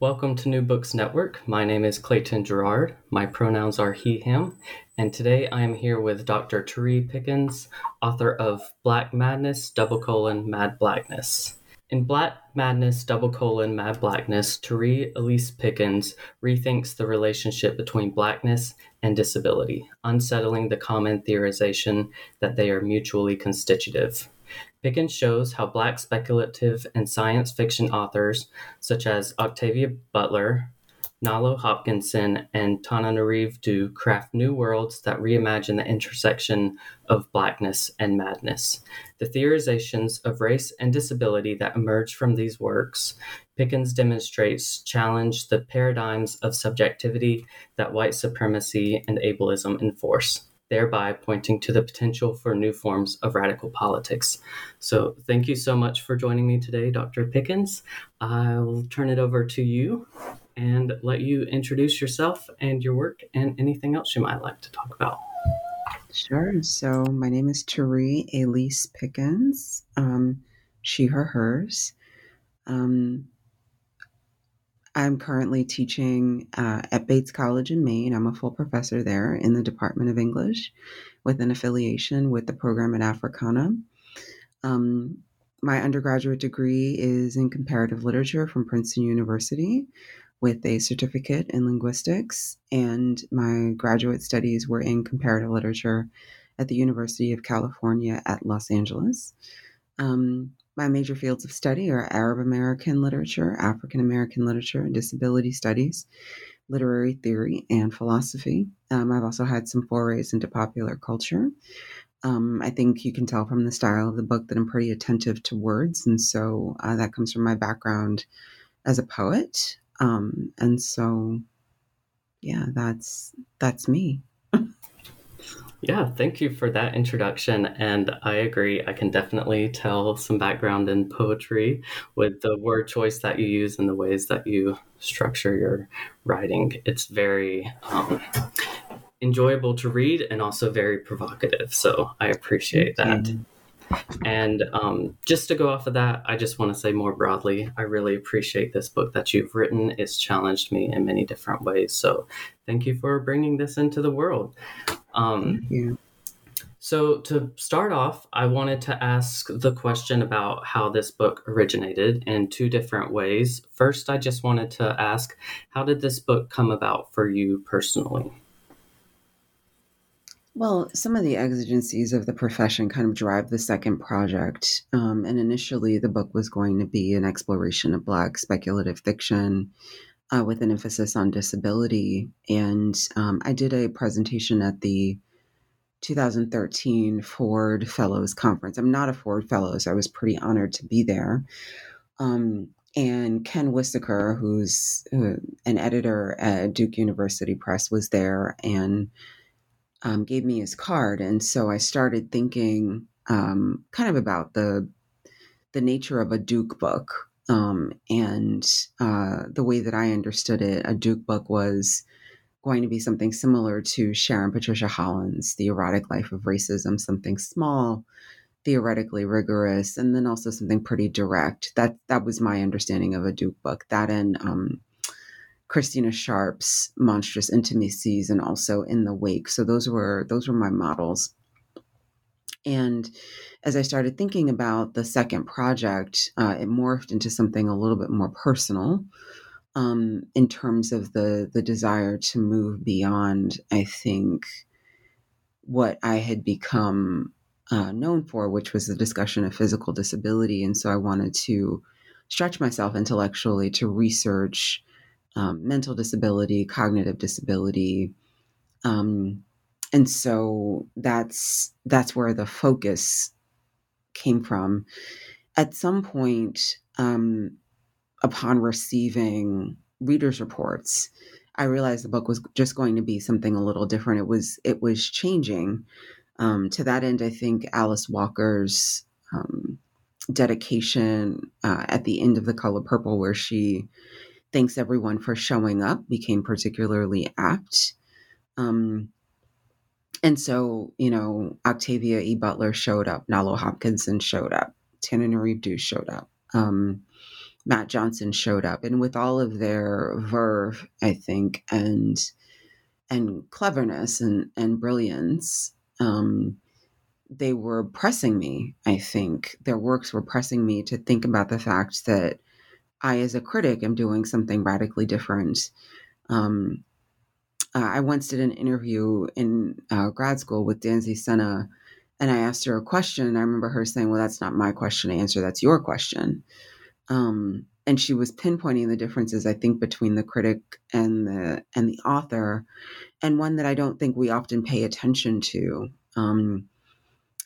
Welcome to New Books Network. My name is Clayton Gerard. My pronouns are he, him, and today I am here with Dr. Therese Pickens, author of Black Madness, double colon, Mad Blackness. In Black Madness, double colon, Mad Blackness, Therese Elise Pickens rethinks the relationship between blackness and disability, unsettling the common theorization that they are mutually constitutive. Pickens shows how Black speculative and science fiction authors such as Octavia Butler, Nalo Hopkinson, and Tananarive Due craft new worlds that reimagine the intersection of blackness and madness. The theorizations of race and disability that emerge from these works, Pickens demonstrates challenge the paradigms of subjectivity that white supremacy and ableism enforce thereby pointing to the potential for new forms of radical politics. So, thank you so much for joining me today, Dr. Pickens. I'll turn it over to you and let you introduce yourself and your work and anything else you might like to talk about. Sure. So, my name is Therese Elise Pickens, um, she, her, hers. Um, I'm currently teaching uh, at Bates College in Maine. I'm a full professor there in the Department of English with an affiliation with the program at Africana. Um, my undergraduate degree is in comparative literature from Princeton University with a certificate in linguistics, and my graduate studies were in comparative literature at the University of California at Los Angeles. Um, my major fields of study are Arab American literature, African American literature, and disability studies, literary theory, and philosophy. Um, I've also had some forays into popular culture. Um, I think you can tell from the style of the book that I'm pretty attentive to words, and so uh, that comes from my background as a poet. Um, and so, yeah, that's that's me. Yeah, thank you for that introduction. And I agree, I can definitely tell some background in poetry with the word choice that you use and the ways that you structure your writing. It's very um, enjoyable to read and also very provocative. So I appreciate that. And um, just to go off of that, I just want to say more broadly, I really appreciate this book that you've written. It's challenged me in many different ways. So thank you for bringing this into the world. Um, thank you. So, to start off, I wanted to ask the question about how this book originated in two different ways. First, I just wanted to ask how did this book come about for you personally? Well, some of the exigencies of the profession kind of drive the second project. Um, and initially, the book was going to be an exploration of Black speculative fiction uh, with an emphasis on disability. And um, I did a presentation at the 2013 Ford Fellows Conference. I'm not a Ford Fellow, so I was pretty honored to be there. Um, and Ken Wissoker, who's uh, an editor at Duke University Press, was there and um, gave me his card, and so I started thinking um, kind of about the the nature of a Duke book Um, and uh, the way that I understood it, a Duke book was going to be something similar to Sharon Patricia Holland's The Erotic Life of Racism, something small, theoretically rigorous, and then also something pretty direct. That that was my understanding of a Duke book. That and um, Christina Sharpe's Monstrous Intimacies, and also In the Wake. So those were those were my models. And as I started thinking about the second project, uh, it morphed into something a little bit more personal um, in terms of the the desire to move beyond. I think what I had become uh, known for, which was the discussion of physical disability, and so I wanted to stretch myself intellectually to research um, mental disability, cognitive disability. Um, and so that's that's where the focus came from. At some point, um, upon receiving readers' reports, I realized the book was just going to be something a little different. It was it was changing. Um, to that end, I think Alice Walker's um, dedication uh, at the end of The Color Purple, where she thanks everyone for showing up, became particularly apt. Um, and so, you know, Octavia E. Butler showed up, Nalo Hopkinson showed up, Tananarive Due showed up, um, Mat Johnson showed up, and with all of their verve, I think, and and cleverness and and brilliance, um, they were pressing me. I think their works were pressing me to think about the fact that I, as a critic, am doing something radically different. Um, uh, I once did an interview in uh, grad school with Danzy Senna, and I asked her a question. And I remember her saying, "Well, that's not my question to answer. That's your question." Um, and she was pinpointing the differences, I think, between the critic and the and the author, and one that I don't think we often pay attention to. Um,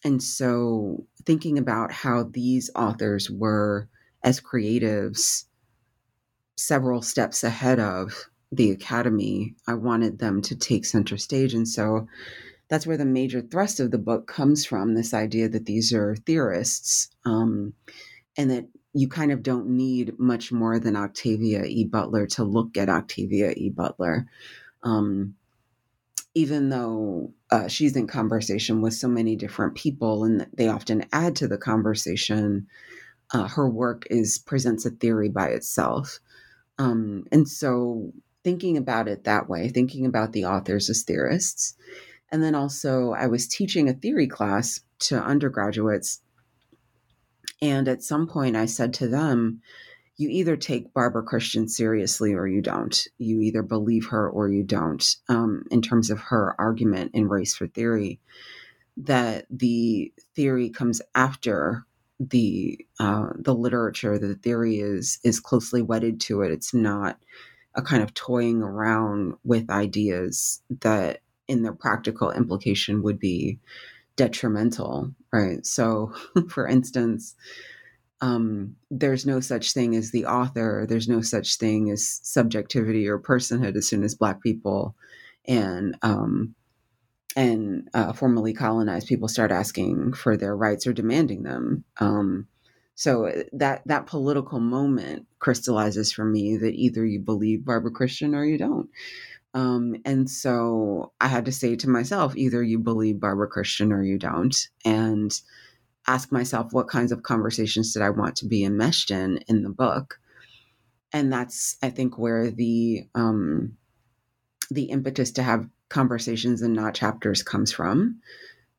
and so, thinking about how these authors were as creatives several steps ahead of the academy, I wanted them to take center stage. And so that's where the major thrust of the book comes from this idea that these are theorists um, and that you kind of don't need much more than Octavia E. Butler to look at Octavia E. Butler. Um, even though uh, she's in conversation with so many different people and they often add to the conversation, uh, her work is presents a theory by itself. Um, and so thinking about it that way, thinking about the authors as theorists. And then also, I was teaching a theory class to undergraduates. And at some point, I said to them, you either take Barbara Christian seriously or you don't. You either believe her or you don't, um, in terms of her argument in Race for Theory, that the theory comes after the uh, the literature. The theory is is closely wedded to it. It's not a kind of toying around with ideas that in their practical implication would be detrimental, right? So, for instance, um, there's no such thing as the author, there's no such thing as subjectivity or personhood as soon as Black people and um, and uh, formerly colonized people start asking for their rights or demanding them. Um, so uh, that that political moment crystallizes for me that either you believe Barbara Christian or you don't. Um, and so I had to say to myself, either you believe Barbara Christian or you don't, and ask myself what kinds of conversations did I want to be enmeshed in in the book. And that's, I think, where the um, the impetus to have conversations and not chapters comes from.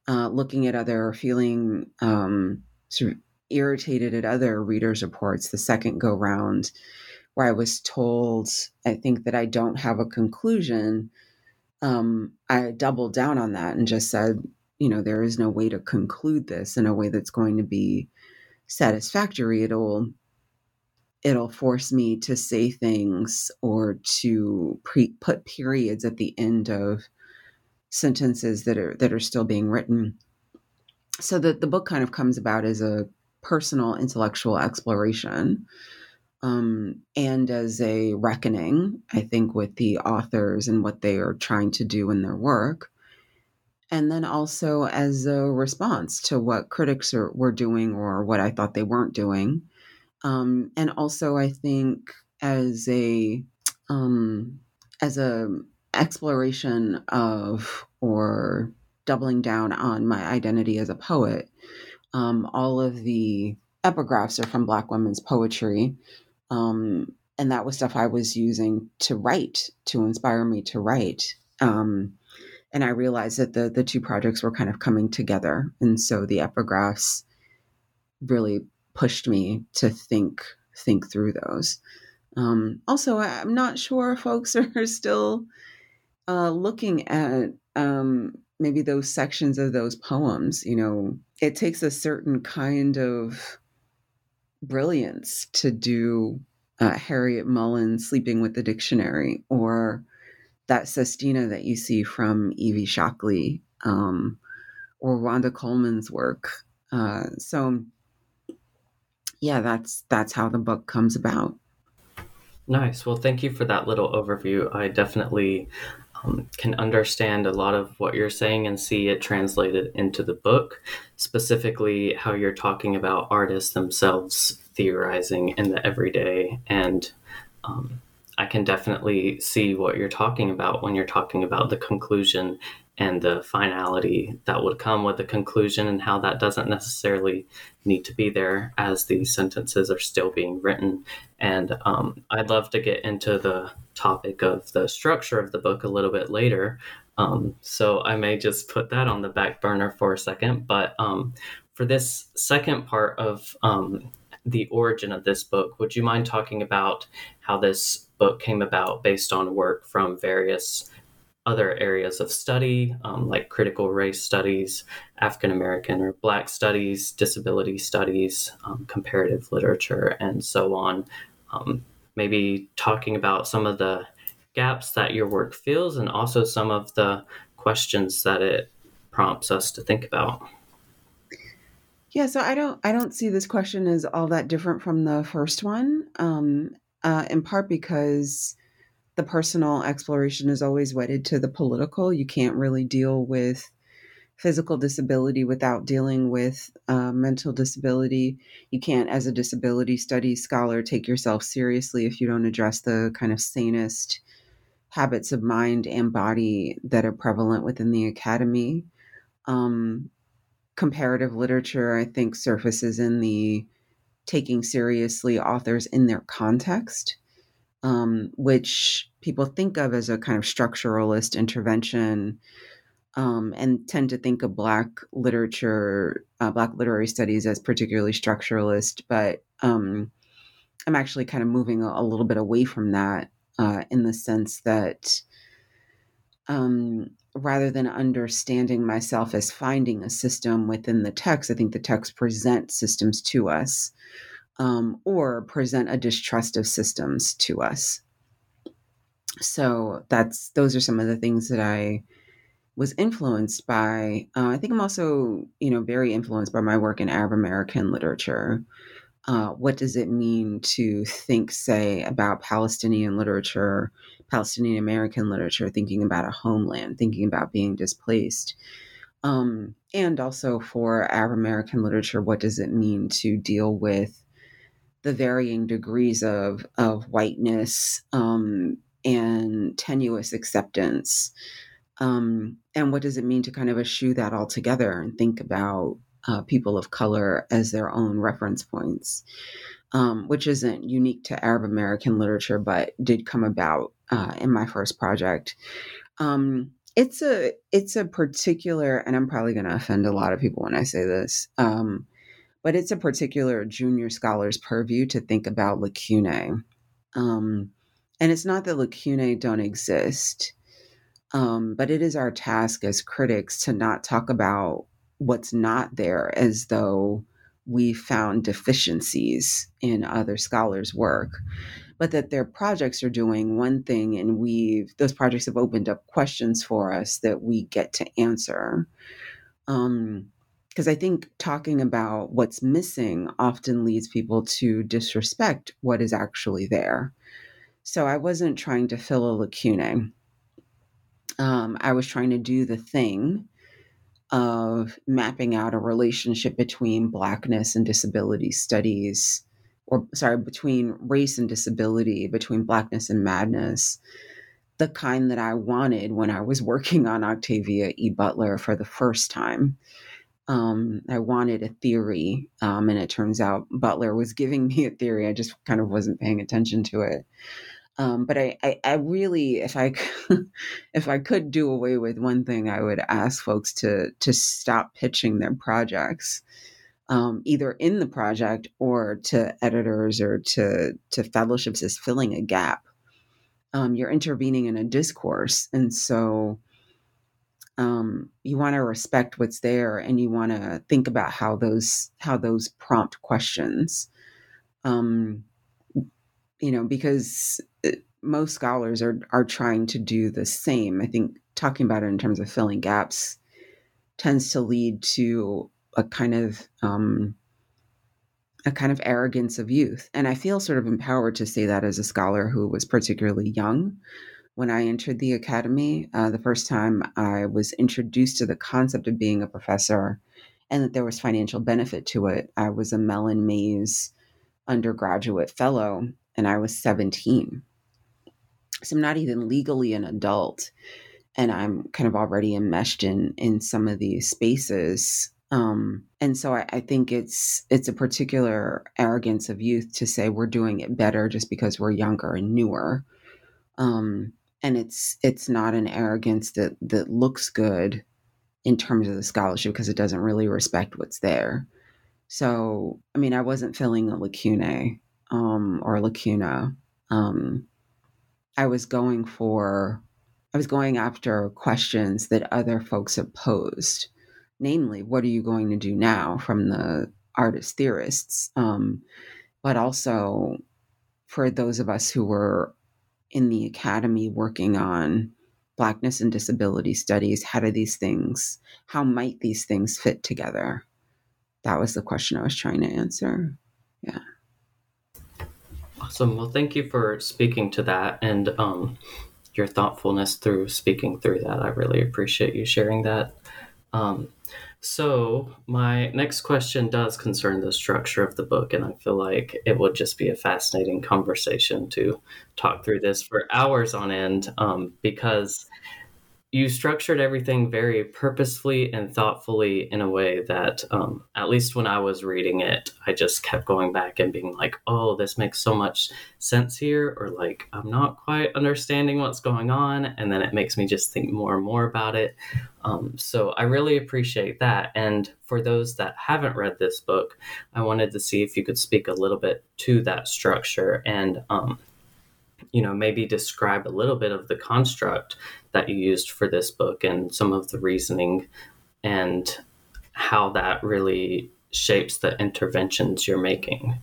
Uh, looking at other, feeling um, sort of irritated at other readers' reports the second go round, where I was told, I think that I don't have a conclusion. Um, I doubled down on that and just said, you know, there is no way to conclude this in a way that's going to be satisfactory. It'll it'll force me to say things or to pre- put periods at the end of sentences that are that are still being written so that the book kind of comes about as a personal intellectual exploration um, and as a reckoning, I think, with the authors and what they are trying to do in their work. And then also as a response to what critics are, were doing or what I thought they weren't doing. Um, and also, I think as a um, as a exploration of or doubling down on my identity as a poet, um, all of the epigraphs are from Black women's poetry. Um, and that was stuff I was using to write, to inspire me to write. Um, and I realized that the the two projects were kind of coming together, and so the epigraphs really pushed me to think think through those. Um, also, I'm not sure folks are still uh, looking at um, maybe those sections of those poems. You know, it takes a certain kind of brilliance to do uh, Harryette Mullen sleeping with the dictionary or that Sestina that you see from Evie Shockley um, or Wanda Coleman's work. Uh, so yeah, that's that's how the book comes about. Nice. Well, thank you for that little overview. I definitely um, can understand a lot of what you're saying and see it translated into the book, specifically how you're talking about artists themselves theorizing in the everyday. And um, I can definitely see what you're talking about when you're talking about the conclusion and the finality that would come with the conclusion and how that doesn't necessarily need to be there as these sentences are still being written. And um, I'd love to get into the topic of the structure of the book a little bit later. Um, so I may just put that on the back burner for a second. But um, for this second part of um, the origin of this book, would you mind talking about how this book came about based on work from various other areas of study, um, like critical race studies, African American or Black studies, disability studies, um, comparative literature, and so on. Um, maybe talking about some of the gaps that your work fills and also some of the questions that it prompts us to think about. Yeah, so I don't I don't see this question as all that different from the first one. Um, uh, in part because the personal exploration is always wedded to the political. You can't really deal with physical disability without dealing with uh, mental disability. You can't, as a disability studies scholar, take yourself seriously if you don't address the kind of sanist habits of mind and body that are prevalent within the academy. Um, comparative literature, I think, surfaces in the taking seriously authors in their context um, which people think of as a kind of structuralist intervention um, and tend to think of Black literature, uh, Black literary studies as particularly structuralist. But um, I'm actually kind of moving a, a little bit away from that uh, in the sense that um, rather than understanding myself as finding a system within the text, I think the text presents systems to us um, or present a distrust of systems to us. So that's those are some of the things that I was influenced by. Uh, I think I'm also, you know, very influenced by my work in Arab American literature. Uh, what does it mean to think, say, about Palestinian literature, Palestinian American literature, thinking about a homeland, thinking about being displaced? Um, and also for Arab American literature, what does it mean to deal with the varying degrees of of whiteness um, and tenuous acceptance. Um, and what does it mean to kind of eschew that altogether and think about uh, people of color as their own reference points, um, which isn't unique to Arab American literature, but did come about uh, in my first project. Um, it's a it's a particular, and I'm probably going to offend a lot of people when I say this. Um, but it's a particular junior scholar's purview to think about lacunae. Um, and it's not that lacunae don't exist, um, but it is our task as critics to not talk about what's not there as though we found deficiencies in other scholars' work, but that their projects are doing one thing and we've, those projects have opened up questions for us that we get to answer. Um, because I think talking about what's missing often leads people to disrespect what is actually there. So I wasn't trying to fill a lacunae. Um, I was trying to do the thing of mapping out a relationship between Blackness and disability studies or sorry, between race and disability, between blackness and madness, the kind that I wanted when I was working on Octavia E. Butler for the first time. Um, I wanted a theory, um, and it turns out Butler was giving me a theory. I just kind of wasn't paying attention to it. Um, but I, I, I, really, if I, if I could do away with one thing, I would ask folks to to stop pitching their projects, um, either in the project or to editors or to to fellowships as filling a gap. Um, you're intervening in a discourse, and so um, you want to respect what's there, and you want to think about how those how those prompt questions. Um, you know, because uh, most scholars are are trying to do the same. I think talking about it in terms of filling gaps tends to lead to a kind of um, a kind of arrogance of youth, and I feel sort of empowered to say that as a scholar who was particularly young when I entered the academy. Uh, the first time I was introduced to the concept of being a professor, and that there was financial benefit to it. I was a Mellon Mays undergraduate fellow and I was 17. So I'm not even legally an adult. And I'm kind of already enmeshed in in some of these spaces. Um, and so I, I think it's it's a particular arrogance of youth to say we're doing it better just because we're younger and newer. Um, and it's it's not an arrogance that that looks good in terms of the scholarship because it doesn't really respect what's there. So, I mean, I wasn't filling a lacuna um, or lacuna, um, I was going for, I was going after questions that other folks have posed. Namely, what are you going to do now from the artist theorists? Um, but also for those of us who were in the academy working on blackness and disability studies how do these things how might these things fit together that was the question i was trying to answer yeah Awesome. Well, thank you for speaking to that and um, your thoughtfulness through speaking through that. I really appreciate you sharing that. Um, so, my next question does concern the structure of the book, and I feel like it would just be a fascinating conversation to talk through this for hours on end um, because you structured everything very purposefully and thoughtfully in a way that um, at least when i was reading it i just kept going back and being like oh this makes so much sense here or like i'm not quite understanding what's going on and then it makes me just think more and more about it. Um, so i really appreciate that. And for those that haven't read this book i wanted to see if you could speak a little bit to that structure and um, you know maybe describe a little bit of the construct that you used for this book and some of the reasoning and how that really shapes the interventions you're making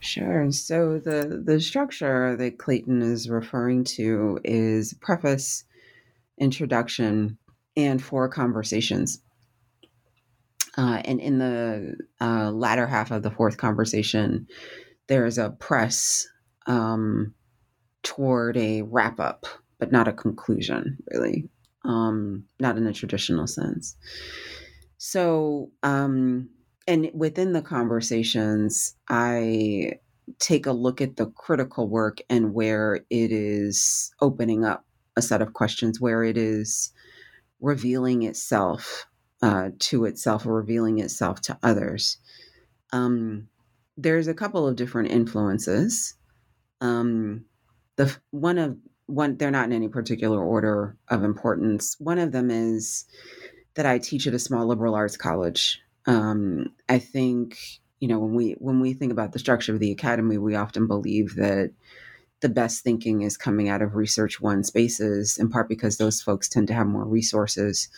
Sure. So the the structure that Clayton is referring to is preface, introduction, and four conversations. Uh, and in the uh, latter half of the fourth conversation, there's a press um, toward a wrap up, but not a conclusion, really, um, not in a traditional sense. So, um, and within the conversations, I take a look at the critical work and where it is opening up a set of questions, where it is revealing itself uh, to itself or revealing itself to others. Um, there's a couple of different influences. Um, the one of one they're not in any particular order of importance. One of them is that I teach at a small liberal arts college. Um, I think you know when we when we think about the structure of the academy, we often believe that the best thinking is coming out of research one spaces, in part because those folks tend to have more resources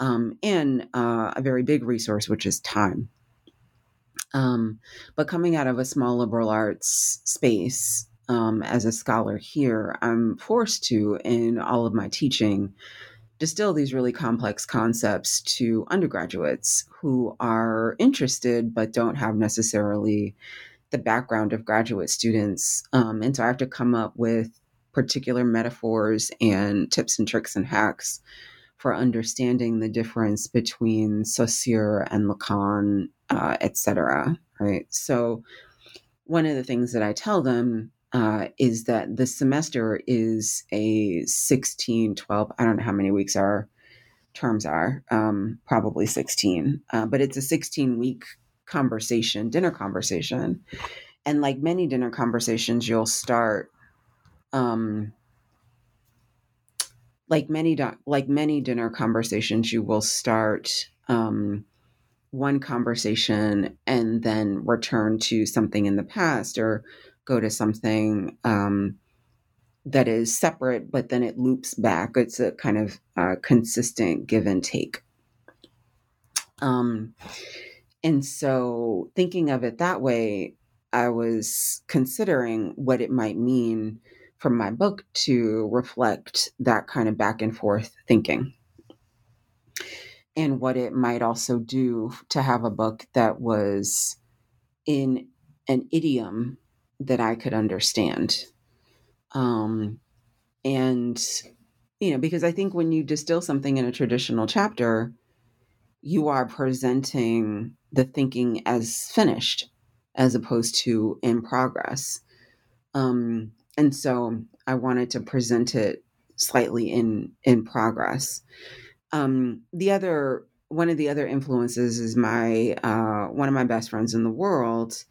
um, and uh, a very big resource, which is time. Um, but coming out of a small liberal arts space, um, as a scholar here, I'm forced to, in all of my teaching, distill these really complex concepts to undergraduates who are interested but don't have necessarily the background of graduate students. Um, and so I have to come up with particular metaphors and tips and tricks and hacks for understanding the difference between Saussure and Lacan, uh, et cetera. Right. So one of the things that I tell them uh, is that the semester is a 16, 12, I don't know how many weeks our terms are, um, probably 16, uh, but it's a 16 week conversation, dinner conversation. And like many dinner conversations, you'll start, um, like many like many dinner conversations, you will start um, one conversation and then return to something in the past or go to something um, that is separate, but then it loops back. It's a kind of uh, consistent give and take. Um, and so, thinking of it that way, I was considering what it might mean for my book to reflect that kind of back and forth thinking. And what it might also do to have a book that was in an idiom that I could understand. Um, and, you know, because I think when you distill something in a traditional chapter, you are presenting the thinking as finished as opposed to in progress. Um, and so I wanted to present it slightly in in progress. Um, the other one of the other influences is my uh, one of my best friends in the world,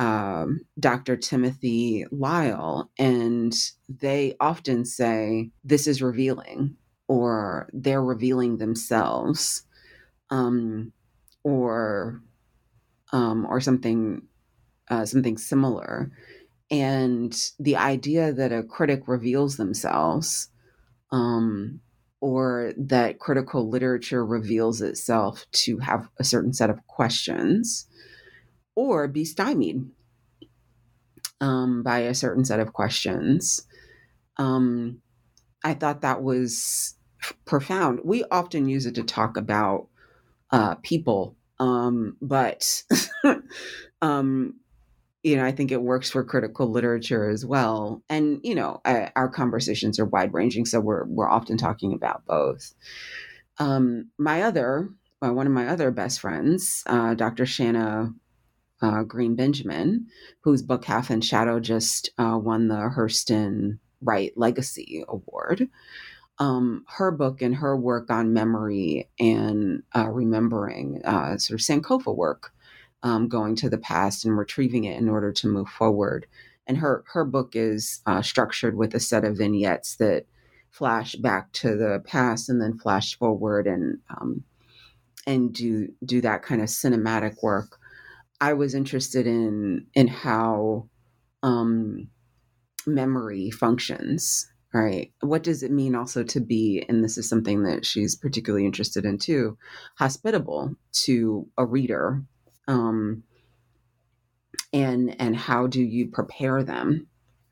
um, Dr. Timothy Lyle, and they often say this is revealing, or they're revealing themselves, um, or um, or something uh, something similar. And the idea that a critic reveals themselves, um, or that critical literature reveals itself to have a certain set of questions, or be stymied um, by a certain set of questions. Um, I thought that was profound. We often use it to talk about uh, people, um, but um, you know, I think it works for critical literature as well. And you know, I, our conversations are wide ranging, so we're we're often talking about both. Um, my other, uh, one of my other best friends, uh, Dr. Shanna uh, Greene Benjamin, whose book Half in Shadow just uh, won the Hurston Wright Legacy Award. Um, her book and her work on memory and uh, remembering, uh, sort of Sankofa work, um, going to the past and retrieving it in order to move forward. And her her book is uh, structured with a set of vignettes that flash back to the past and then flash forward and um, and do do that kind of cinematic work. I was interested in in how um, memory functions. Right. What does it mean also to be, and this is something that she's particularly interested in too, hospitable to a reader um, and and how do you prepare them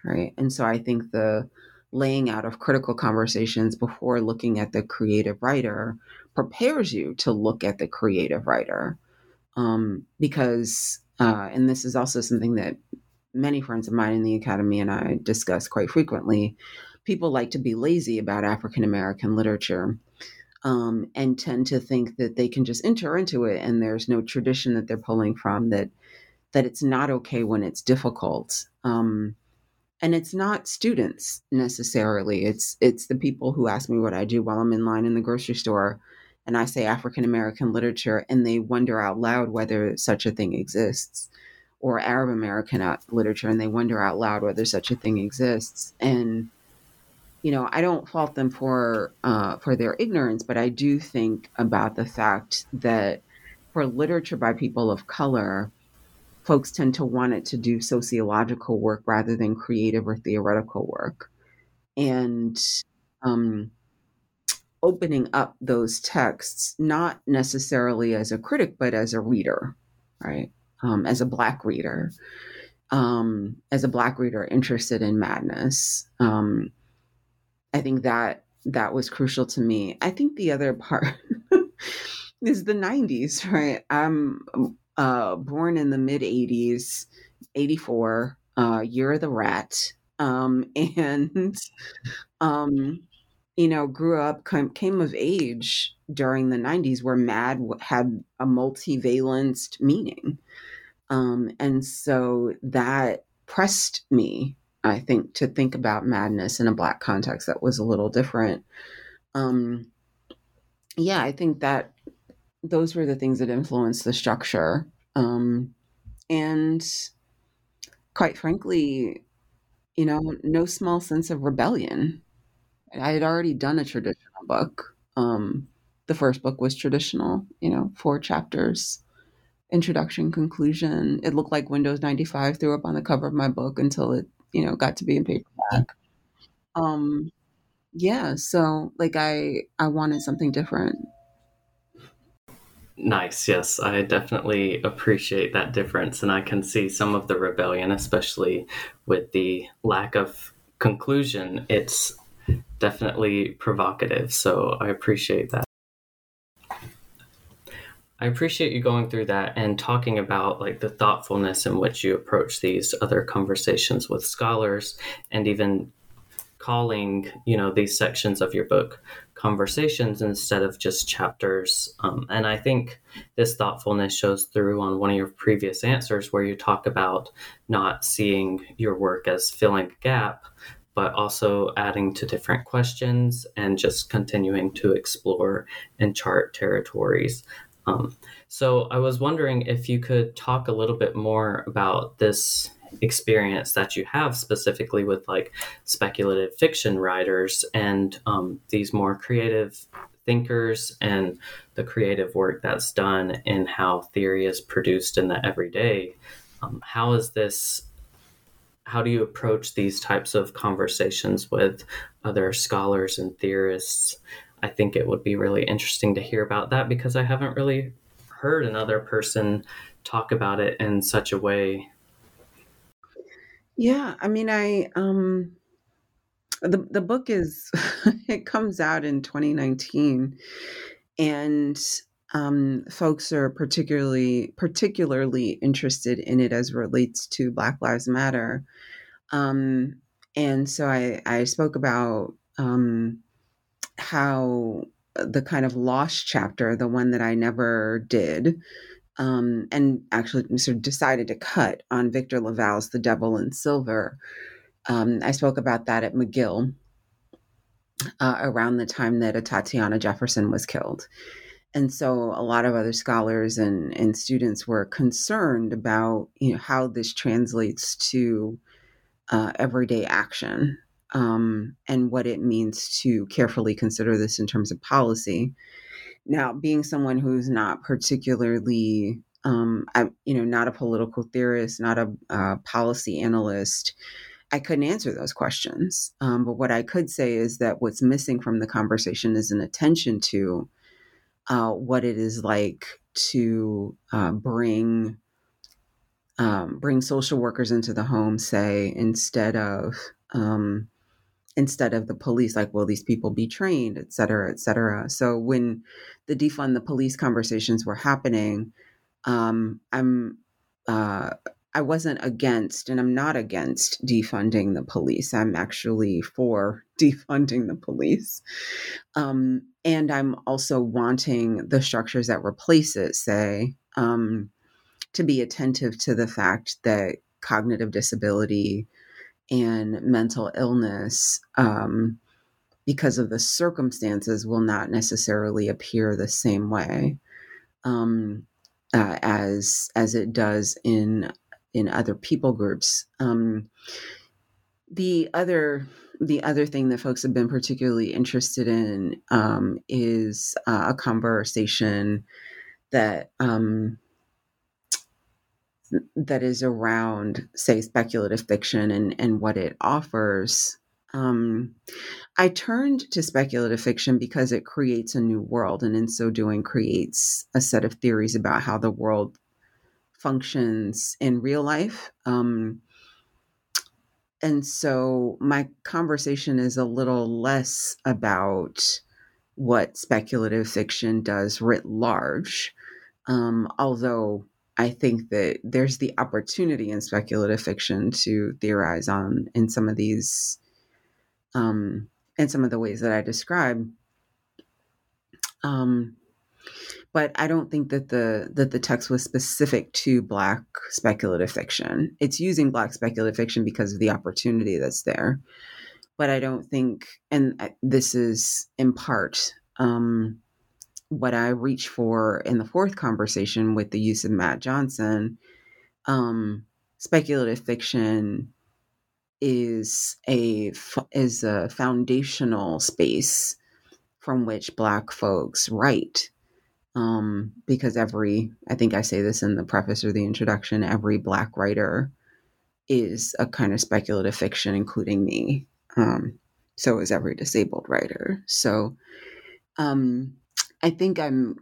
right and so i think the laying out of critical conversations before looking at the creative writer prepares you to look at the creative writer um, because uh, and this is also something that many friends of mine in the academy and i discuss quite frequently. People like to be lazy about african american literature um, and tend to think that they can just enter into it and there's no tradition that they're pulling from that that it's not okay when it's difficult. Um, and it's not students necessarily. It's it's the people who ask me what i do while i'm in line in the grocery store and i say african american literature and they wonder out loud whether such a thing exists or arab american literature and they wonder out loud whether such a thing exists. And you know, I don't fault them for uh, for their ignorance, but I do think about the fact that for literature by people of color, folks tend to want it to do sociological work rather than creative or theoretical work, and um, opening up those texts not necessarily as a critic but as a reader, right? Um, as a black reader, um, as a black reader interested in madness. Um, I think that that was crucial to me. I think the other part is the 90s, right? I'm uh, born in the mid 80s, 84, uh, year of the rat. Um, and, um, you know, grew up, came of age during the 90s where mad had a multivalenced meaning. Um, and so that pressed me, I think, to think about madness in a Black context that was a little different. Um, yeah, I think that those were the things that influenced the structure. Um, and quite frankly, you know, no small sense of rebellion. I had already done a traditional book. Um, the first book was traditional, you know, four chapters, introduction, conclusion. It looked like Windows 95 threw up on the cover of my book until it, you know, got to be in paperback. Um, yeah, so like I I wanted something different. Nice. Yes, I definitely appreciate that difference. And I can see some of the rebellion, especially with the lack of conclusion. It's definitely provocative. So I appreciate that. I appreciate you going through that and talking about like the thoughtfulness in which you approach these other conversations with scholars and even calling you know these sections of your book conversations instead of just chapters um, and i think this thoughtfulness shows through on one of your previous answers where you talk about not seeing your work as filling a gap but also adding to different questions and just continuing to explore and chart territories. Um, so i was wondering if you could talk a little bit more about this experience that you have specifically with like speculative fiction writers and um, these more creative thinkers and the creative work that's done in how theory is produced in the everyday. Um, how is this how do you approach these types of conversations with other scholars and theorists? I think it would be really interesting to hear about that because i haven't really heard another person talk about it in such a way. Yeah, I mean, I um the the book is it comes out in 2019 and um folks are particularly particularly interested in it as relates to Black Lives Matter. Um and so I I spoke about um how the kind of lost chapter, the one that I never did, um, and actually sort of decided to cut on Victor LaValle's The Devil in Silver. Um, I spoke about that at McGill uh, around the time that Atatiana Jefferson was killed. And so a lot of other scholars and, and students were concerned about you know how this translates to uh, everyday action um, and what it means to carefully consider this in terms of policy. Now, being someone who's not particularly, um, I'm, you know, not a political theorist, not a uh, policy analyst, I couldn't answer those questions. Um, but what I could say is that what's missing from the conversation is an attention to uh, what it is like to uh, bring um, bring social workers into the home, say, instead of um, instead of the police like will these people be trained? et cetera et cetera. So when the defund the police conversations were happening um, i'm uh, i wasn't against and i'm not against defunding the police. I'm actually for defunding the police. Um, and i'm also wanting the structures that replace it say um, to be attentive to the fact that cognitive disability and mental illness um, because of the circumstances will not necessarily appear the same way um, uh, as as it does in in other people groups. Um, the other the other thing that folks have been particularly interested in um, is uh, a conversation that um, that is around, say, speculative fiction and, and what it offers. Um, I turned to speculative fiction because it creates a new world, and in so doing, creates a set of theories about how the world functions in real life. Um, and so my conversation is a little less about what speculative fiction does writ large, um, although I think that there's the opportunity in speculative fiction to theorize on in some of these, um, in some of the ways that I describe. Um, but I don't think that the that the text was specific to black speculative fiction. It's using black speculative fiction because of the opportunity that's there. But I don't think and this is in part um, what I reach for in the fourth conversation with the use of Mat Johnson. Um, speculative fiction is a is a foundational space from which black folks write um, because every i think i say this in the preface or the introduction every black writer is a kind of speculative fiction including me. Um, so is every disabled writer. So um, i think i'm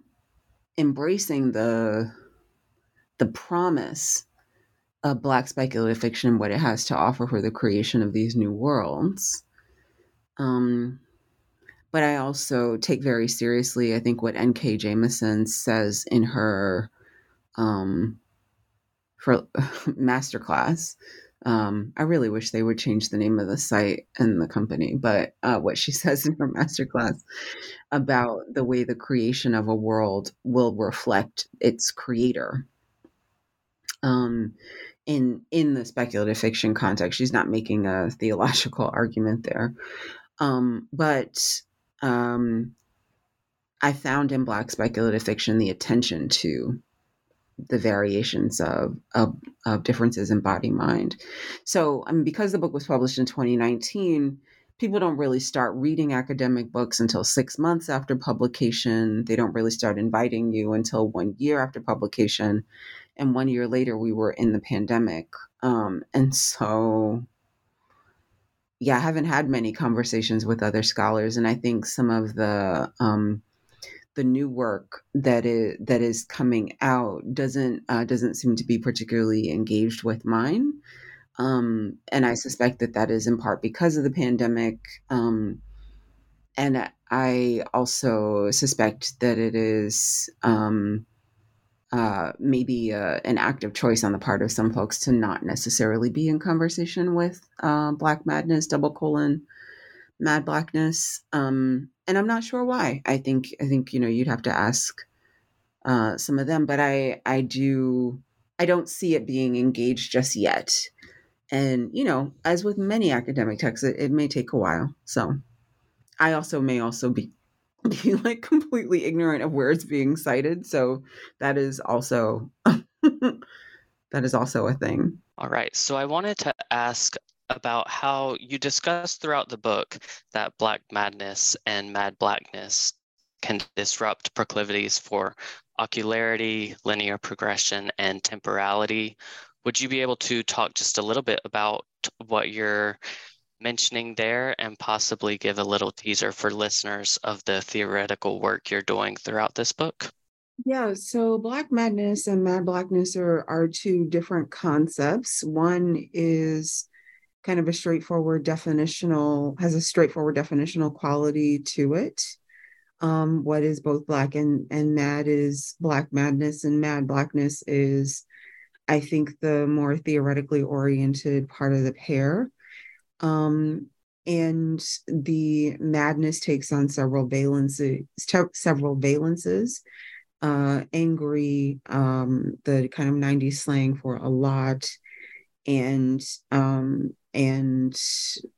embracing the the promise of black speculative fiction what it has to offer for the creation of these new worlds. Um, but I also take very seriously, I think, what N.K. Jemisin says in her um, for masterclass. Um, I really wish they would change the name of the site and the company, but uh, what she says in her masterclass about the way the creation of a world will reflect its creator. Um, in in the speculative fiction context, she's not making a theological argument there, um, but um, I found in Black speculative fiction the attention to the variations of, of, of differences in body mind. So, I mean, because the book was published in 2019, people don't really start reading academic books until six months after publication. They don't really start inviting you until one year after publication. And one year later, we were in the pandemic. Um, and so yeah, I haven't had many conversations with other scholars, and I think some of the um, the new work that is that is coming out doesn't uh, doesn't seem to be particularly engaged with mine, um, and I suspect that that is in part because of the pandemic, um, and I also suspect that it is. Um, uh, maybe uh, an active choice on the part of some folks to not necessarily be in conversation with uh, Black Madness, double colon, Mad Blackness, um, and I'm not sure why. I think I think you know you'd have to ask uh, some of them, but I I do I don't see it being engaged just yet. And you know, as with many academic texts, it, it may take a while. So I also may also be be like completely ignorant of where it's being cited. So that is also that is also a thing. All right. So I wanted to ask about how you discuss throughout the book that black madness and mad blackness can disrupt proclivities for ocularity, linear progression, and temporality. Would you be able to talk just a little bit about what you're mentioning there and possibly give a little teaser for listeners of the theoretical work you're doing throughout this book? Yeah, so Black Madness and Mad Blackness are, are two different concepts. One is kind of a straightforward definitional, has a straightforward definitional quality to it. Um, what is both black and, and mad is black madness, and mad blackness is, I think, the more theoretically oriented part of the pair. Um, and the madness takes on several valences, several valences. Uh, angry, um, the kind of 90s slang for a lot, and um, and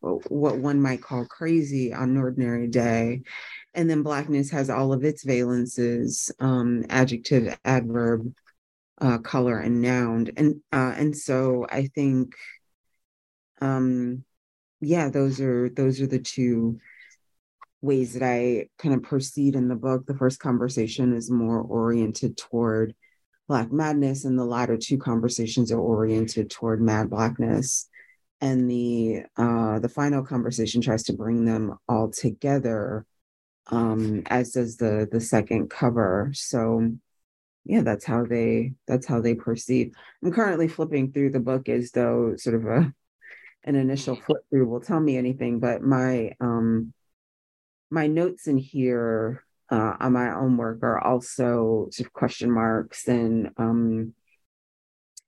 what one might call crazy on an ordinary day. And then blackness has all of its valences, um, adjective, adverb, uh, color, and noun. And uh, and so I think um, yeah, those are those are the two ways that I kind of proceed in the book. The first conversation is more oriented toward Black madness, and the latter two conversations are oriented toward mad blackness. And the uh, the final conversation tries to bring them all together, um, as does the the second cover. So yeah, that's how they that's how they proceed. I'm currently flipping through the book as though sort of a an initial flip through will tell me anything, but my um my notes in here uh, on my own work are also sort of question marks and um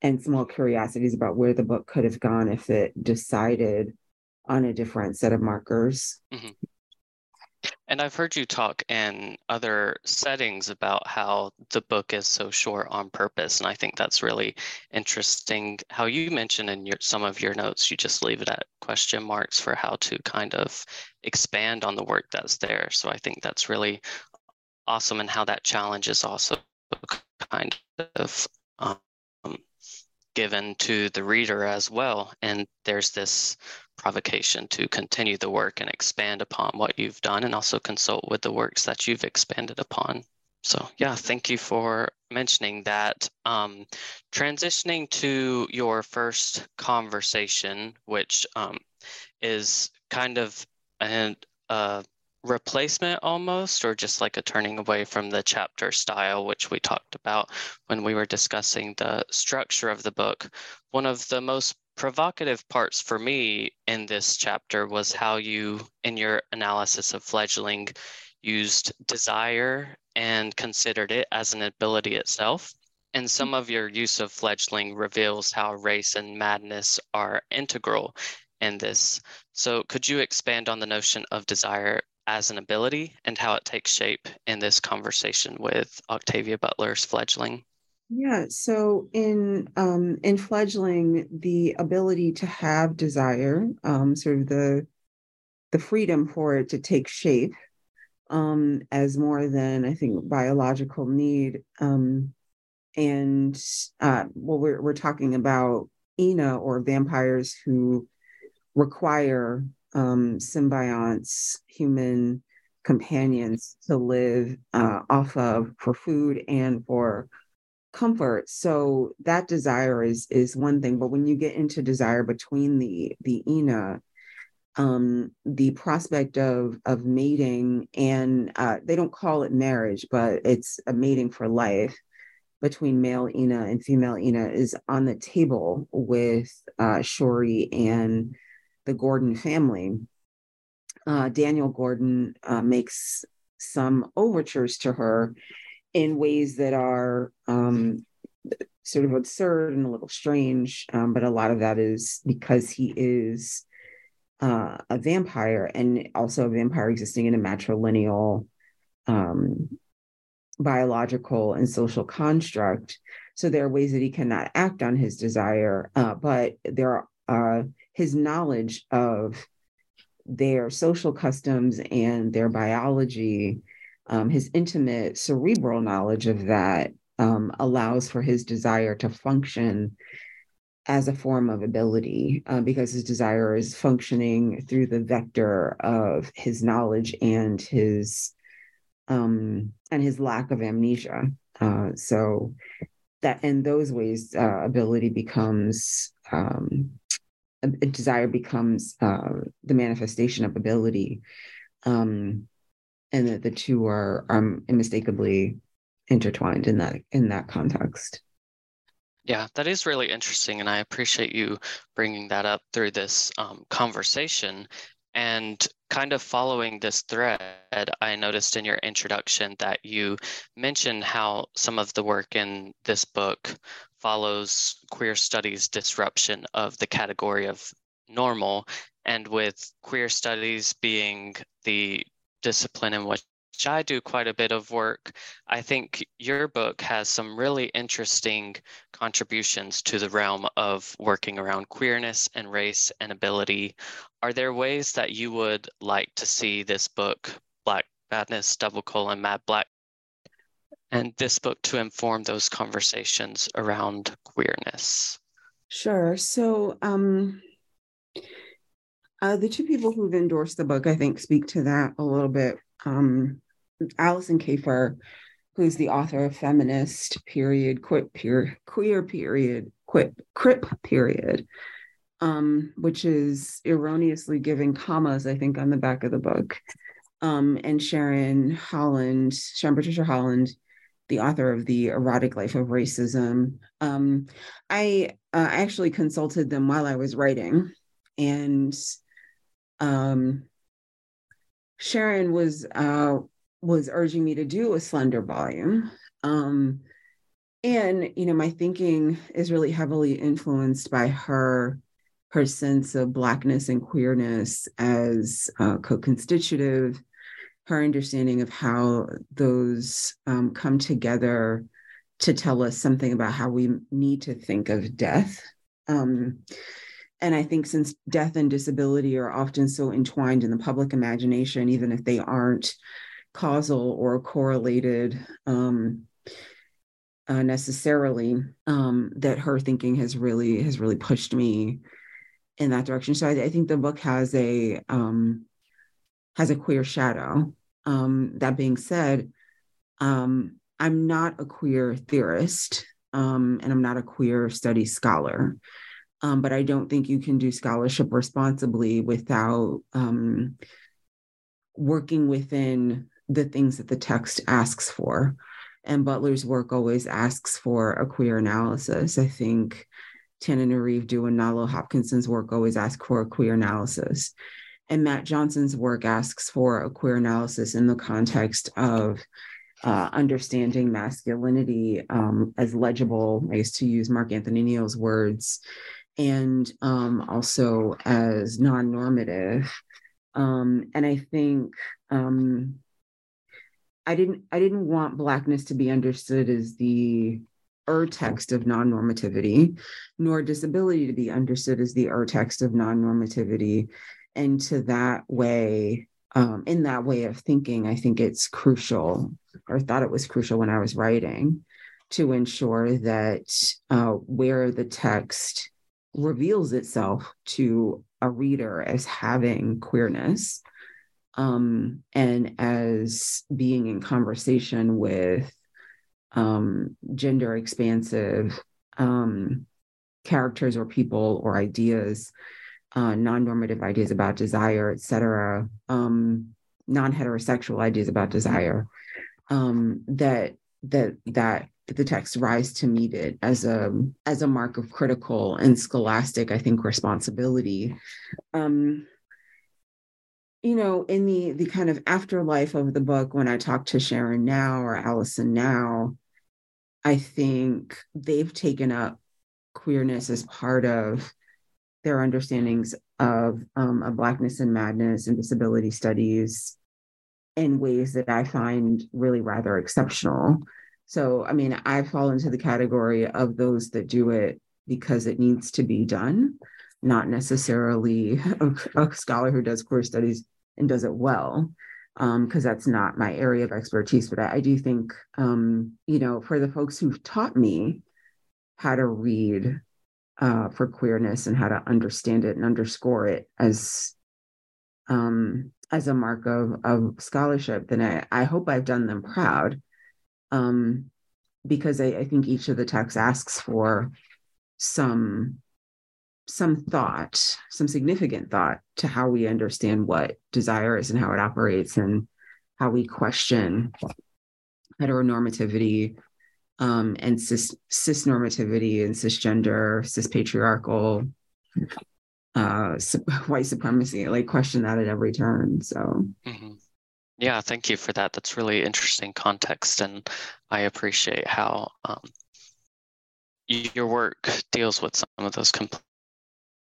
and small curiosities about where the book could have gone if it decided on a different set of markers. Mm-hmm. And I've heard you talk in other settings about how the book is so short on purpose. And I think that's really interesting. How you mentioned in your, some of your notes, you just leave it at question marks for how to kind of expand on the work that's there. So I think that's really awesome and how that challenge is also kind of um, given to the reader as well. And there's this provocation to continue the work and expand upon what you've done and also consult with the works that you've expanded upon. So, yeah, thank you for mentioning that. Um, transitioning to your first conversation, which um, is kind of an, a replacement almost, or just like a turning away from the chapter style, which we talked about when we were discussing the structure of the book. One of the most provocative parts for me in this chapter was how you, in your analysis of fledgling, used desire and considered it as an ability itself. And some of your use of fledgling reveals how race and madness are integral in this. So, could you expand on the notion of desire as an ability and how it takes shape in this conversation with Octavia Butler's fledgling? Yeah, so in um, in fledgling, the ability to have desire, um, sort of the the freedom for it to take shape um, as more than I think biological need, um, and uh, well, we're we're talking about Ina or vampires who require um, symbionts, human companions to live uh, off of for food and for comfort. So that desire is is one thing but when you get into desire between the the ina um the prospect of of mating and uh they don't call it marriage but it's a mating for life between male ina and female ina is on the table with uh shori and the gordon family. Uh daniel gordon uh, makes some overtures to her in ways that are um, sort of absurd and a little strange. Um, but a lot of that is because he is uh, a vampire and also a vampire existing in a matrilineal um, biological and social construct. So there are ways that he cannot act on his desire, uh, but there are uh, his knowledge of their social customs and their biology um, his intimate cerebral knowledge of that um, allows for his desire to function as a form of ability uh, because his desire is functioning through the vector of his knowledge and his um, and his lack of amnesia. Uh, so that in those ways uh, ability becomes um, desire becomes uh, the manifestation of ability. Um, and that the two are um, unmistakably intertwined in that in that context. Yeah, that is really interesting, and I appreciate you bringing that up through this um, conversation. And kind of following this thread, I noticed in your introduction that you mentioned how some of the work in this book follows queer studies disruption of the category of normal, and with queer studies being the discipline in which I do quite a bit of work, I think your book has some really interesting contributions to the realm of working around queerness and race and ability. Are there ways that you would like to see this book, Black Madness, Double Colon, Mad Black, and this book to inform those conversations around queerness? Sure. So, um, uh, the two people who've endorsed the book, I think, speak to that a little bit. Um, Alison Kafer, who's the author of Feminist Period, Quip, Queer, Period, Quip, Crip Period, um, which is erroneously giving commas, I think, on the back of the book. Um, and Sharon Holland, Sharon Patricia Holland, the author of The Erotic Life of Racism. Um, I, uh, actually consulted them while I was writing. And um, Sharon was uh, was urging me to do a slender volume. Um, and you know, my thinking is really heavily influenced by her her sense of blackness and queerness as uh, co-constitutive, her understanding of how those um, come together to tell us something about how we need to think of death. Um, and I think since death and disability are often so entwined in the public imagination, even if they aren't causal or correlated um, uh, necessarily, um, that her thinking has really has really pushed me in that direction. So I, I think the book has a um, has a queer shadow. Um, that being said, um, I'm not a queer theorist, um, and I'm not a queer study scholar. Um, but I don't think you can do scholarship responsibly without um, working within the things that the text asks for. And Butler's work always asks for a queer analysis. I think Tananarive Due and Nalo Hopkinson's work always asks for a queer analysis. And Mat Johnson's work asks for a queer analysis in the context of uh, understanding masculinity um, as legible, I guess to use Mark Anthony Neal's words, and um, also as non-normative. Um, and I think um, I didn't I didn't want blackness to be understood as the ur text of non-normativity, nor disability to be understood as the ur text of non-normativity. And to that way, um, in that way of thinking, I think it's crucial, or thought it was crucial when I was writing, to ensure that uh, where the text reveals itself to a reader as having queerness um, and as being in conversation with um, gender expansive um, characters or people or ideas, uh, non-normative ideas about desire, et cetera, um, non-heterosexual ideas about desire, um, that that the text rise to meet it as a as a mark of critical and scholastic, I think, responsibility. Um, you know, in the the kind of afterlife of the book, when I talk to Sharon now or Allison now, I think they've taken up queerness as part of their understandings of um, of blackness and madness and disability studies in ways that I find really rather exceptional. So, I mean, I fall into the category of those that do it because it needs to be done, not necessarily a, a scholar who does queer studies and does it well because um, that's not my area of expertise. But I, I do think, um, you know, for the folks who've taught me how to read uh, for queerness and how to understand it and underscore it as um, as a mark of of scholarship, then I, I hope I've done them proud. Um, because I, I think each of the texts asks for some some thought, some significant thought to how we understand what desire is and how it operates and how we question heteronormativity um, and cis cis normativity and cisgender, cis patriarchal, uh, white supremacy. Like question that at every turn. So. Mm-hmm. Yeah, thank you for that. That's really interesting context, and I appreciate how um, your work deals with some of those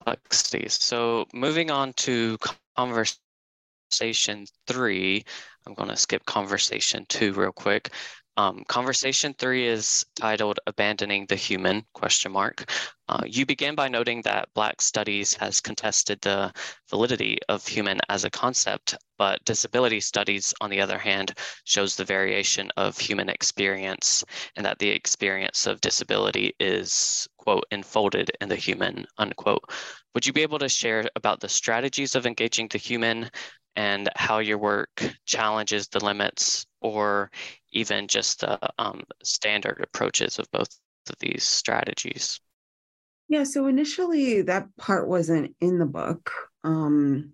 complexities. So moving on to conversation three, I'm going to skip conversation two real quick. Um, conversation three is titled "Abandoning the Human?" Question mark. Uh, you begin by noting that Black Studies has contested the validity of human as a concept, but disability studies, on the other hand, shows the variation of human experience, and that the experience of disability is quote enfolded in the human unquote. Would you be able to share about the strategies of engaging the human and how your work challenges the limits or even just the um, standard approaches of both of these strategies? Yeah, so initially that part wasn't in the book. Um,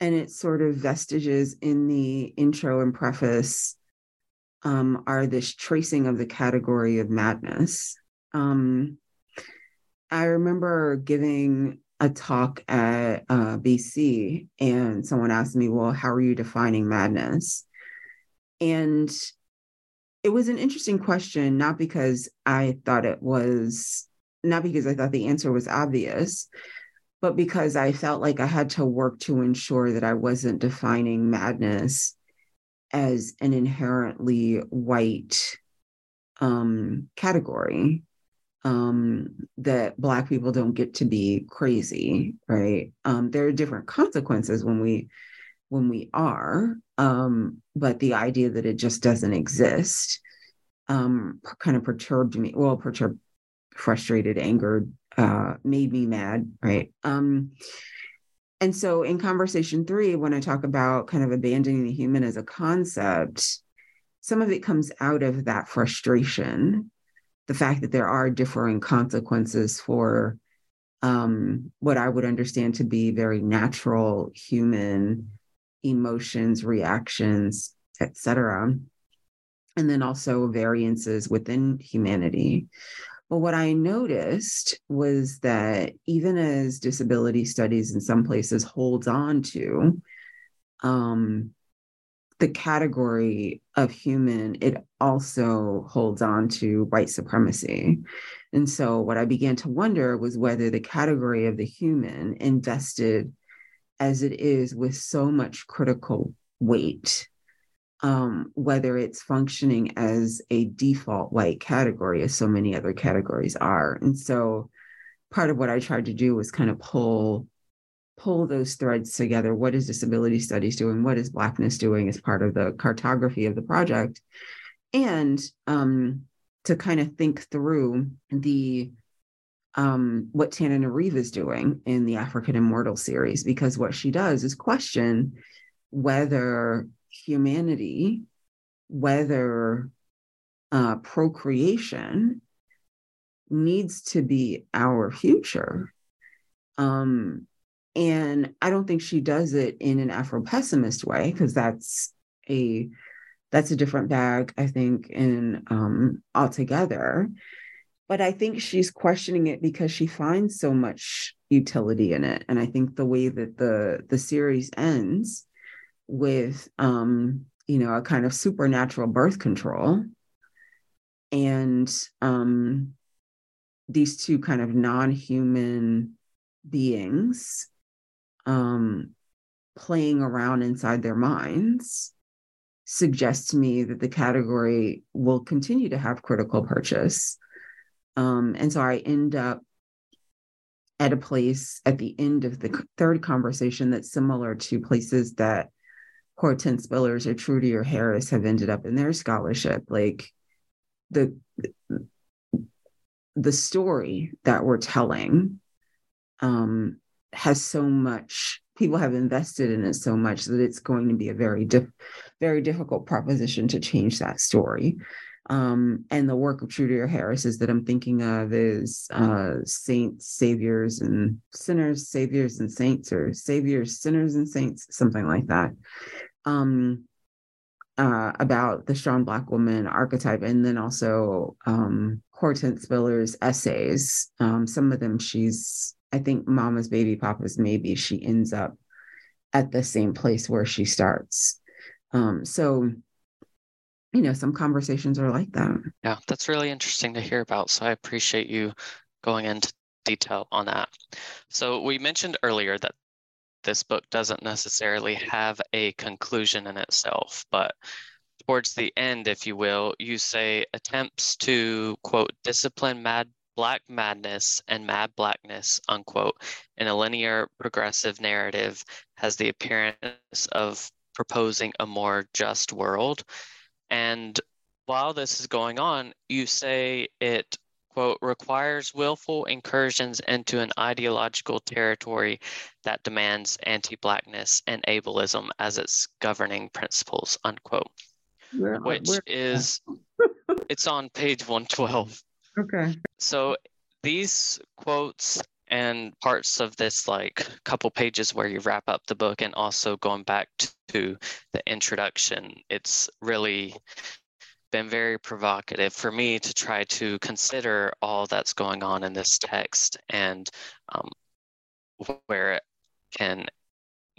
and it's sort of vestiges in the intro and preface um, are this tracing of the category of madness. Um, I remember giving a talk at uh, BC, and someone asked me, Well, how are you defining madness? And it was an interesting question, not because I thought it was, not because I thought the answer was obvious, but because I felt like I had to work to ensure that I wasn't defining madness as an inherently white um, category um, that Black people don't get to be crazy, right? Um, there are different consequences when we when we are, um, but the idea that it just doesn't exist um, kind of perturbed me. Well, perturbed, frustrated, angered, uh, made me mad, right? Um, and so in conversation three, when I talk about kind of abandoning the human as a concept, some of it comes out of that frustration, the fact that there are differing consequences for um, what I would understand to be very natural human emotions, reactions, etc. And then also variances within humanity. But what I noticed was that even as disability studies in some places holds on to um, the category of human, it also holds on to white supremacy. And so, what I began to wonder was whether the category of the human, invested as it is with so much critical weight, um, whether it's functioning as a default white category, as so many other categories are. And so, part of what I tried to do was kind of pull pull those threads together. What is disability studies doing? What is Blackness doing as part of the cartography of the project? And um, to kind of think through the um, what Tananarive is doing in the African Immortal series, because what she does is question whether humanity, whether uh, procreation needs to be our future. Um, and I don't think she does it in an Afro pessimist way because that's a that's a different bag, I think, in um, altogether. But I think she's questioning it because she finds so much utility in it, and I think the way that the the series ends with, um, you know, a kind of supernatural birth control, and um, these two kind of non-human beings um, playing around inside their minds suggests to me that the category will continue to have critical purchase. Um, and so I end up at a place at the end of the third conversation that's similar to places that Hortense Spillers or Trudier Harris have ended up in their scholarship. Like the the story that we're telling um, has so much people have invested in it so much that it's going to be a very diff, very difficult proposition to change that story. Um, and the work of Trudier Harris is that I'm thinking of is uh, saints, saviors, and sinners, saviors and saints, or saviors, sinners, and saints, something like that. Um, uh, about the strong Black woman archetype, and then also um, Hortense Spillers' essays. Um, some of them she's I think Mama's Baby Papa's maybe she ends up at the same place where she starts. Um, so, you know, some conversations are like that. Yeah, that's really interesting to hear about. So I appreciate you going into detail on that. So we mentioned earlier that this book doesn't necessarily have a conclusion in itself, but towards the end, if you will, you say attempts to quote discipline mad Black Madness and Mad Blackness, unquote, in a linear progressive narrative has the appearance of proposing a more just world. And while this is going on, you say it, quote, requires willful incursions into an ideological territory that demands anti Blackness and ableism as its governing principles, unquote. Where, which where? is, it's on page 112. Okay. So these quotes and parts of this like couple pages where you wrap up the book and also going back to the introduction it's really been very provocative for me to try to consider all that's going on in this text and um, where it can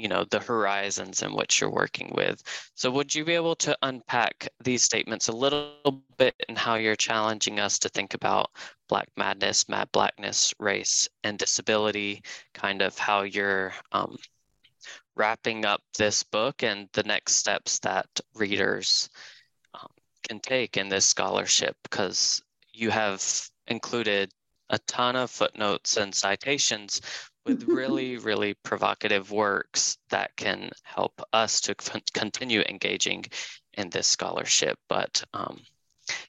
you know the horizons in which you're working with. So would you be able to unpack these statements a little bit and how you're challenging us to think about black madness mad blackness race and disability kind of how you're um, wrapping up this book and the next steps that readers um, can take in this scholarship? Because you have included a ton of footnotes and citations with really, really provocative works that can help us to continue engaging in this scholarship. But um,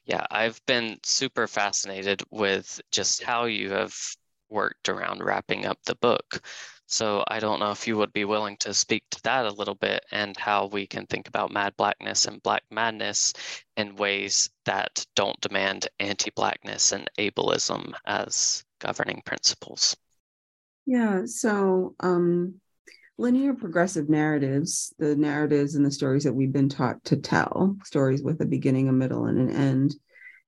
yeah, I've been super fascinated with just how you have worked around wrapping up the book. So I don't know if you would be willing to speak to that a little bit and how we can think about mad blackness and black madness in ways that don't demand anti-blackness and ableism as governing principles. Yeah, so um, linear progressive narratives, the narratives and the stories that we've been taught to tell, stories with a beginning, a middle, and an end,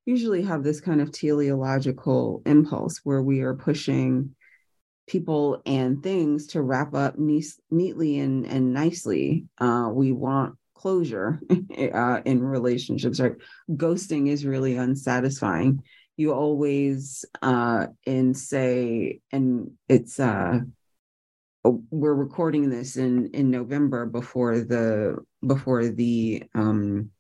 usually have this kind of teleological impulse where we are pushing people and things to wrap up ne- neatly and, and nicely. Uh, we want closure uh, in relationships, right? Ghosting is really unsatisfying. You always, uh, in say, and it's, uh, oh, we're recording this in in November before the before the um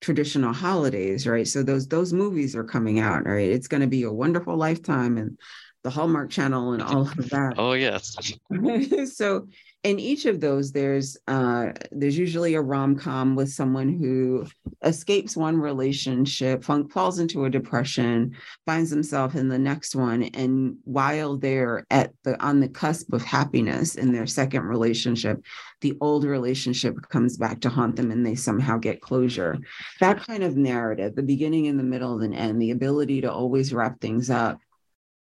traditional holidays right so those those movies are coming out right it's going to be a wonderful lifetime and the Hallmark Channel and all of that. Oh yes. so in each of those, there's uh, there's usually a rom com with someone who escapes one relationship, falls into a depression, finds himself in the next one, and while they're at the on the cusp of happiness in their second relationship, the old relationship comes back to haunt them, and they somehow get closure. That kind of narrative, the beginning and the middle and end, the ability to always wrap things up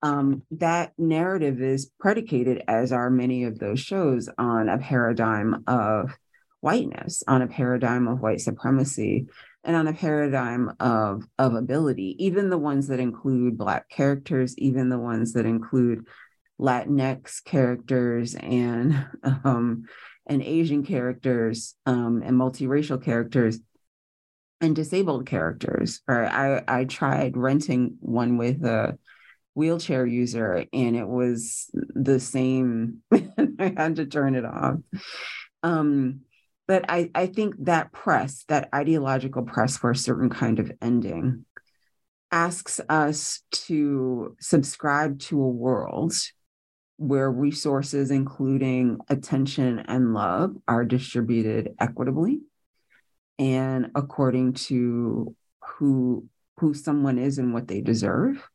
um, that narrative is predicated, as are many of those shows, on a paradigm of whiteness, on a paradigm of white supremacy, and on a paradigm of, of ability, even the ones that include Black characters, even the ones that include Latinx characters and um, and Asian characters um, and multiracial characters and disabled characters. Right? I I tried renting one with a wheelchair user and it was the same i had to turn it off. Um, but I, I think that press that ideological press for a certain kind of ending asks us to subscribe to a world where resources including attention and love are distributed equitably and according to who who someone is and what they deserve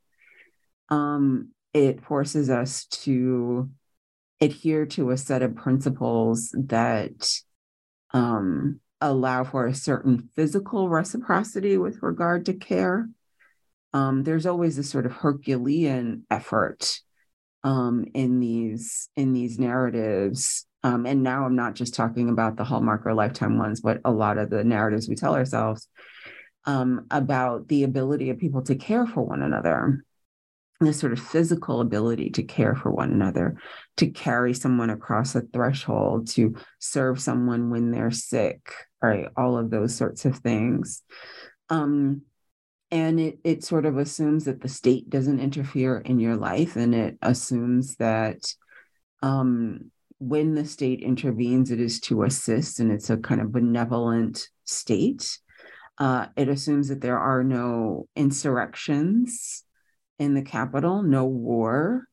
um, it forces us to adhere to a set of principles that um, allow for a certain physical reciprocity with regard to care. Um, there's always a sort of Herculean effort um, in these in these narratives. Um, and now I'm not just talking about the Hallmark or Lifetime ones, but a lot of the narratives we tell ourselves um, about the ability of people to care for one another this sort of physical ability to care for one another, to carry someone across a threshold, to serve someone when they're sick, right? All of those sorts of things. Um, and it it sort of assumes that the state doesn't interfere in your life, and it assumes that um, when the state intervenes, it is to assist, and it's a kind of benevolent state. Uh, it assumes that there are no insurrections in the capital, no war,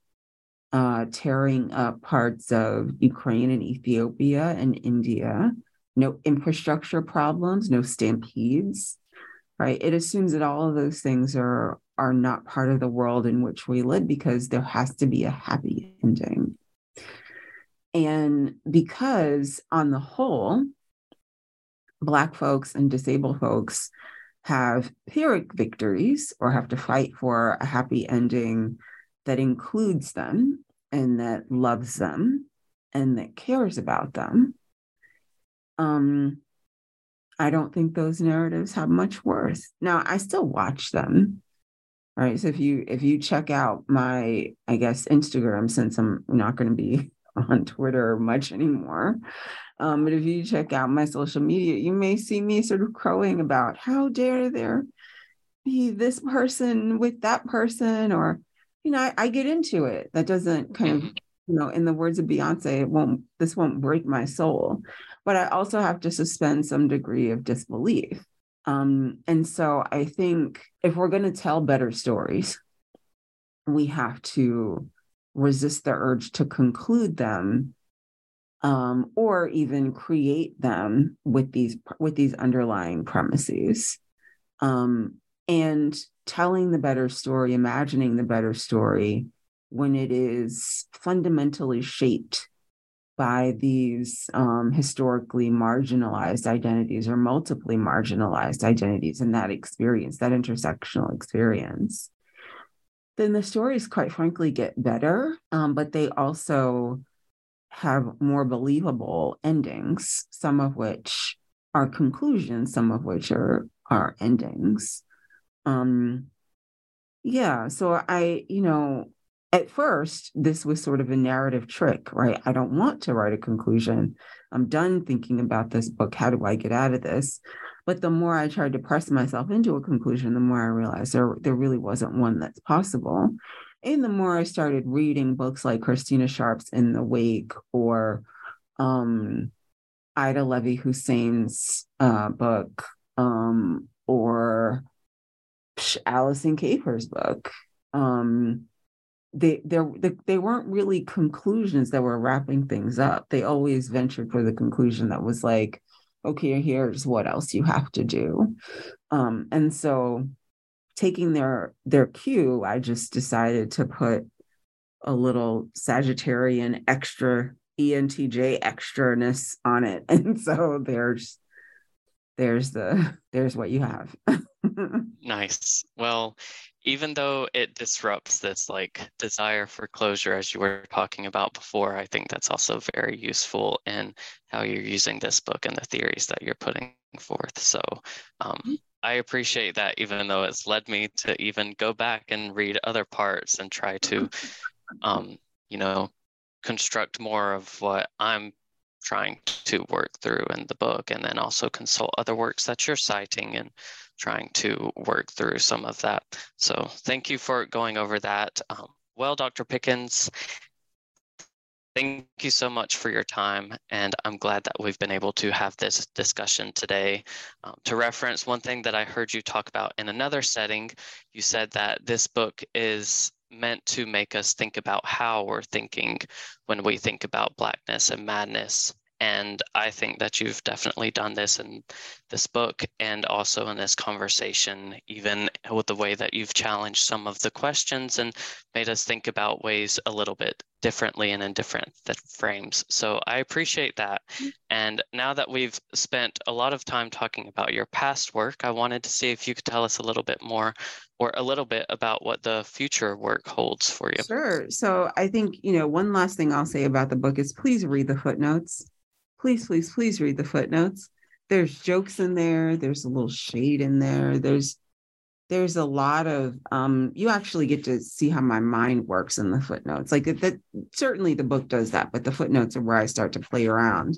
uh, tearing up parts of Ukraine and Ethiopia and India, no infrastructure problems, no stampedes, right? It assumes that all of those things are are not part of the world in which we live because there has to be a happy ending. And because on the whole, Black folks and disabled folks have Pyrrhic victories or have to fight for a happy ending that includes them and that loves them and that cares about them. Um, I don't think those narratives have much worth. Now, I still watch them. Right. So if you if you check out my, I guess, Instagram, since I'm not going to be on Twitter much anymore, um, but if you check out my social media, you may see me sort of crowing about how dare there be this person with that person, or you know, I, I get into it. That doesn't kind of you know, in the words of Beyonce, it won't this won't break my soul. But I also have to suspend some degree of disbelief. Um, and so I think if we're going to tell better stories, we have to resist the urge to conclude them um, or even create them with these with these underlying premises. Um, and telling the better story imagining the better story when it is fundamentally shaped by these um, historically marginalized identities or multiply marginalized identities in that experience, that intersectional experience, then the stories, quite frankly, get better, um, but they also have more believable endings, some of which are conclusions, some of which are are endings. Um, yeah, so I, you know, at first, this was sort of a narrative trick, right? I don't want to write a conclusion. I'm done thinking about this book. How do I get out of this? But the more I tried to press myself into a conclusion, the more I realized there, there really wasn't one that's possible. And the more I started reading books like Christina Sharpe's In the Wake or um, Ida Levy Hussein's uh, book um, or Alison Kafer's book, um, they there they weren't really conclusions that were wrapping things up. They always ventured for the conclusion that was like, okay, here's what else you have to do. Um, and so taking their their cue, I just decided to put a little Sagittarian extra ENTJ extraness on it. And so there's there's the there's what you have. nice. Well, even though it disrupts this like desire for closure as you were talking about before i think that's also very useful in how you're using this book and the theories that you're putting forth so um, mm-hmm. I appreciate that even though it's led me to even go back and read other parts and try to um, you know construct more of what i'm trying to work through in the book and then also consult other works that you're citing and trying to work through some of that. So thank you for going over that. Um, well, Dr. Pickens, thank you so much for your time. And I'm glad that we've been able to have this discussion today. Um, to reference one thing that I heard you talk about in another setting, you said that this book is meant to make us think about how we're thinking when we think about blackness and madness and I think that you've definitely done this in this book and also in this conversation, even with the way that you've challenged some of the questions and made us think about ways a little bit differently and in different frames. So I appreciate that. Mm-hmm. And now that we've spent a lot of time talking about your past work, I wanted to see if you could tell us a little bit more or a little bit about what the future work holds for you. Sure. So I think, you know, one last thing I'll say about the book is please read the footnotes please, please, please read the footnotes. There's jokes in there. There's a little shade in there. There's there's a lot of um you actually get to see how my mind works in the footnotes like that certainly the book does that but the footnotes are where i start to play around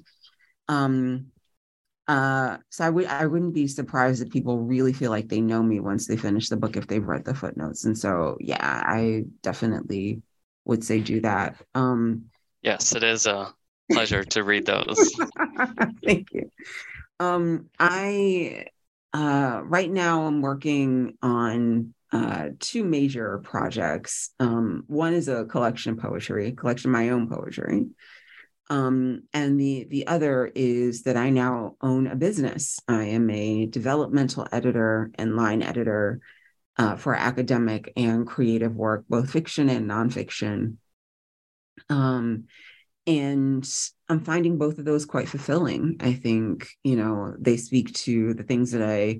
um uh so i would i wouldn't be surprised if people really feel like they know me once they finish the book if they've read the footnotes and so yeah i definitely would say do that um yes it is a pleasure to read those. Thank you. Um, I uh, right now I'm working on uh, two major projects. Um, one is a collection of poetry, a collection of my own poetry. Um, and the the other is that I now own a business. I am a developmental editor and line editor uh, for academic and creative work, both fiction and nonfiction. Um, and i'm finding both of those quite fulfilling i think you know they speak to the things that i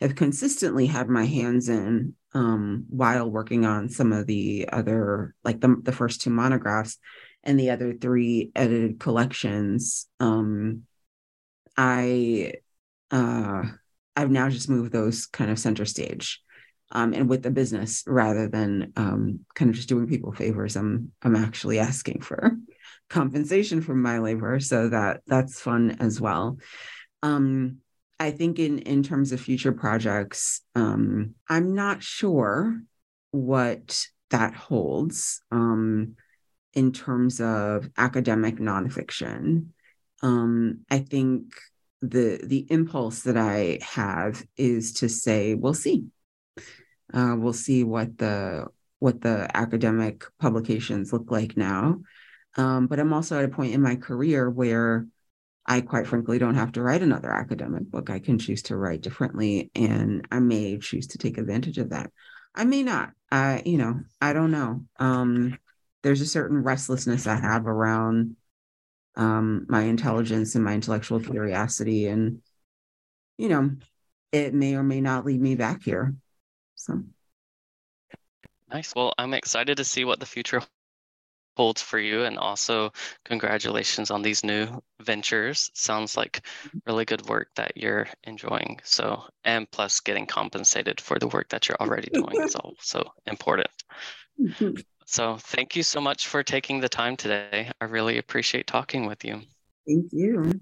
have consistently had my hands in um, while working on some of the other like the, the first two monographs and the other three edited collections. Um, i uh, i've now just moved those kind of center stage um, and with the business rather than um, kind of just doing people favors i'm i'm actually asking for compensation for my labor so that that's fun as well um, i think in in terms of future projects um, i'm not sure what that holds um, in terms of academic nonfiction. Um, I think the the impulse that I have is to say, we'll see. Uh, we'll see what the what the academic publications look like now. Um, but I'm also at a point in my career where I quite frankly don't have to write another academic book. I can choose to write differently, and I may choose to take advantage of that. I may not. I, you know, I don't know. Um, there's a certain restlessness I have around um, my intelligence and my intellectual curiosity, and you know, it may or may not lead me back here. So. Nice. Well, I'm excited to see what the future holds for you and also congratulations on these new ventures. Sounds like mm-hmm. really good work that you're enjoying so and plus getting compensated for the work that you're already doing is also important. Mm-hmm. So thank you so much for taking the time today. I really appreciate talking with you. Thank you